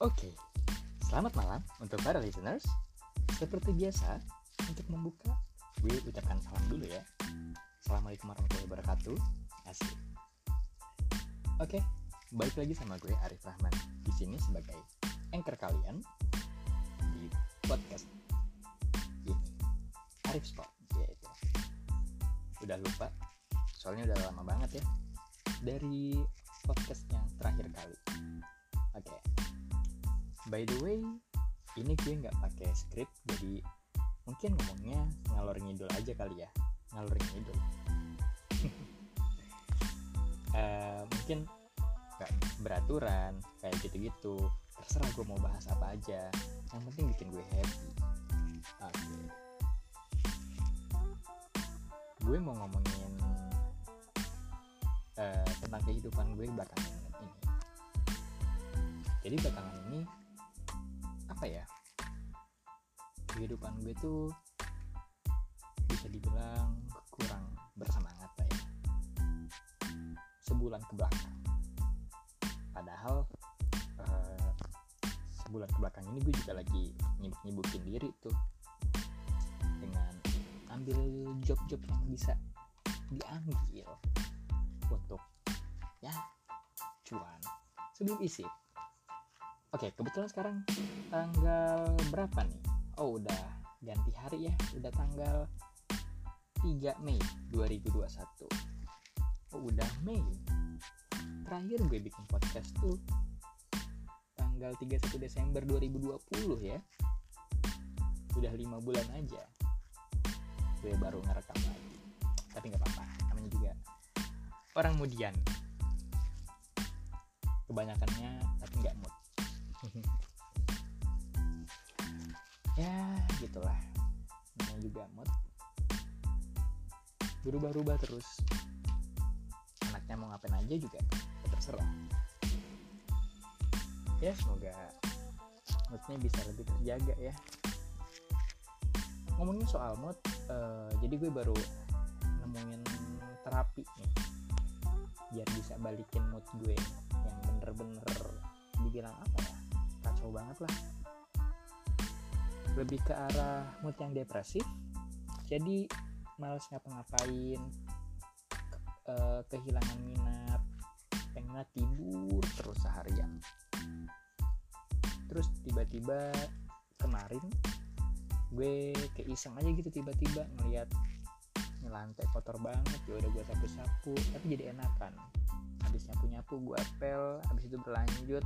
Oke, selamat malam untuk para listeners. Seperti biasa, untuk membuka, gue ucapkan salam dulu ya. Assalamualaikum warahmatullahi wabarakatuh. Asik. Oke, balik lagi sama gue Arif Rahman di sini sebagai anchor kalian di podcast ini. Arif Sport, yaitu. Udah lupa, soalnya udah lama banget ya dari podcast yang By the way, ini gue nggak pakai script, jadi mungkin ngomongnya ngalor ngidul aja kali ya, ngalor ngidul. Eh, mungkin nggak beraturan kayak gitu-gitu. Terserah gue mau bahas apa aja. Yang penting bikin gue happy. Oke. Gue mau ngomongin eh, tentang kehidupan gue belakangan ini. Jadi belakangan ini apa ya? Kehidupan gue tuh bisa dibilang kurang bersemangat lah ya. Sebulan ke belakang. Padahal eh, sebulan ke belakang ini gue juga lagi nyibuk-nyibukin diri tuh dengan ambil job-job yang bisa diambil untuk ya cuan sebelum isi oke kebetulan sekarang tanggal berapa nih? Oh udah ganti hari ya. Udah tanggal 3 Mei 2021 oh udah Mei. Terakhir gue bikin podcast tuh tanggal 31 Desember 2020 ya. Udah lima bulan aja. Gue baru ngerekam lagi. Tapi nggak apa-apa namanya juga orang mudian. Kebanyakannya tapi nggak mood ya gitulah. Namanya juga mood. Berubah-ubah terus. Anaknya mau ngapain aja juga ya terserah. Ya semoga moodnya bisa lebih terjaga ya. Ngomongin soal mood eh, jadi gue baru nemuin terapi nih. Biar bisa balikin mood gue yang bener-bener dibilang apa ya kacau banget lah. Lebih ke arah mood yang depresif. Jadi males ngapa-ngapain ke- eh, kehilangan minat pengen tidur terus seharian. Terus tiba-tiba kemarin gue keiseng aja gitu tiba-tiba ngelihat ini lantai kotor banget ya udah gue sapu-sapu tapi jadi enakan. Habis nyapu-nyapu gue apel habis itu berlanjut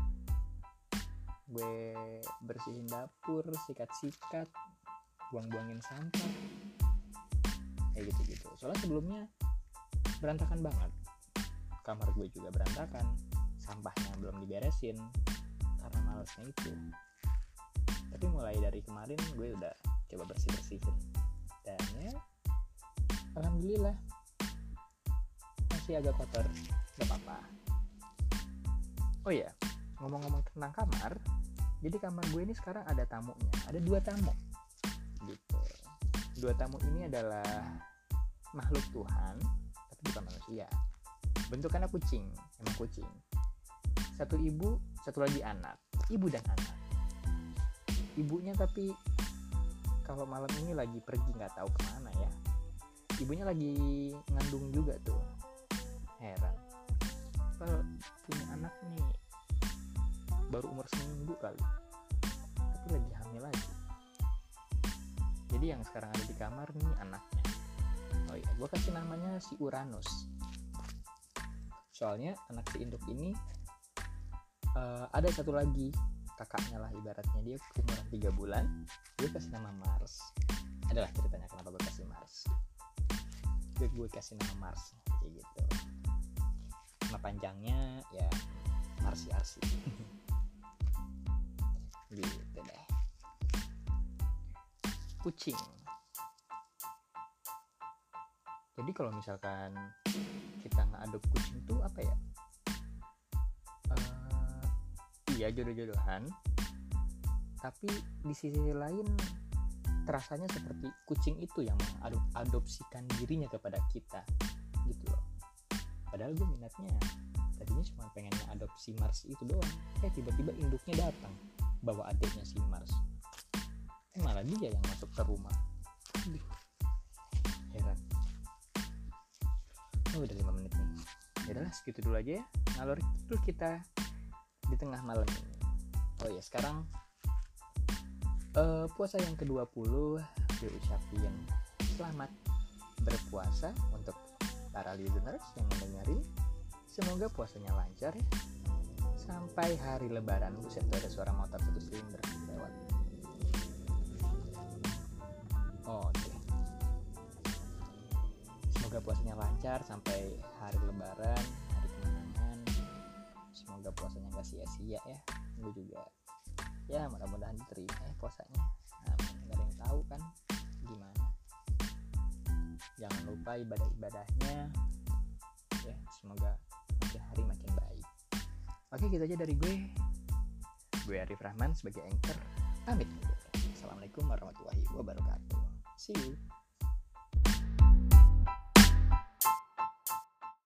gue bersihin dapur sikat-sikat buang-buangin sampah. Kayak gitu-gitu. Soalnya sebelumnya berantakan banget. Kamar gue juga berantakan. Sampahnya belum diberesin karena malesnya itu. Tapi mulai dari kemarin gue udah coba bersih bersihin dan ya alhamdulillah masih agak kotor. Gak apa-apa. Oh ya ngomong-ngomong tentang kamar jadi kamar gue ini sekarang ada tamunya. Ada dua tamu. Gitu. Dua tamu ini adalah makhluk Tuhan tapi bukan manusia. Bentukannya kucing emang kucing. Satu ibu satu lagi anak. Ibu dan anak. Ibunya tapi kalau malam ini lagi pergi nggak tahu ke mana ya. Ibunya lagi ngandung juga tuh. Heran. Kalau punya anak nih baru umur seminggu kali. Tapi lagi hamil lagi. Jadi yang sekarang ada di kamar nih anaknya. Oh iya gue kasih namanya si Uranus. Soalnya anak si induk ini eh, ada satu lagi kakaknya lah ibaratnya. Dia umuran 3 bulan gue kasih nama Mars. Adalah ceritanya kenapa gue kasih Mars. Gue, gue kasih nama Mars kayak gitu. Nama panjangnya ya Marsi Arsi gitu deh. Kucing. Jadi kalau misalkan kita ngadop kucing tuh apa ya? Eh, iya jodoh-jodohan. Tapi di sisi lain terasanya seperti kucing itu yang mengadopsikan dirinya kepada kita gitu loh. Padahal gue minatnya tadinya cuma pengen adopsi Mars itu doang. Eh tiba-tiba induknya datang bawa adiknya si Mars. Eh malah dia yang masuk ke rumah. Aduh, heran. Oh udah 5 menit nih. Ya segitu dulu aja ya ngalor itu kita di tengah malam ini. Oh ya sekarang uh, puasa yang ke-20 diucapin selamat berpuasa untuk para listeners yang mendengarin semoga puasanya lancar ya sampai hari lebaran buset tuh ada suara motor satu silinder lewat. Oh, oke. Okay. semoga puasanya lancar sampai hari lebaran hari kemenangan. Semoga puasanya gak sia-sia ya. Gue juga ya mudah-mudahan diterima ya puasanya. Nah, nggak ada yang tahu kan gimana. Jangan lupa ibadah-ibadahnya. Ya semoga oke gitu aja dari gue. Gue Arif Rahman sebagai anchor. Pamit. Assalamualaikum warahmatullahi wabarakatuh. See you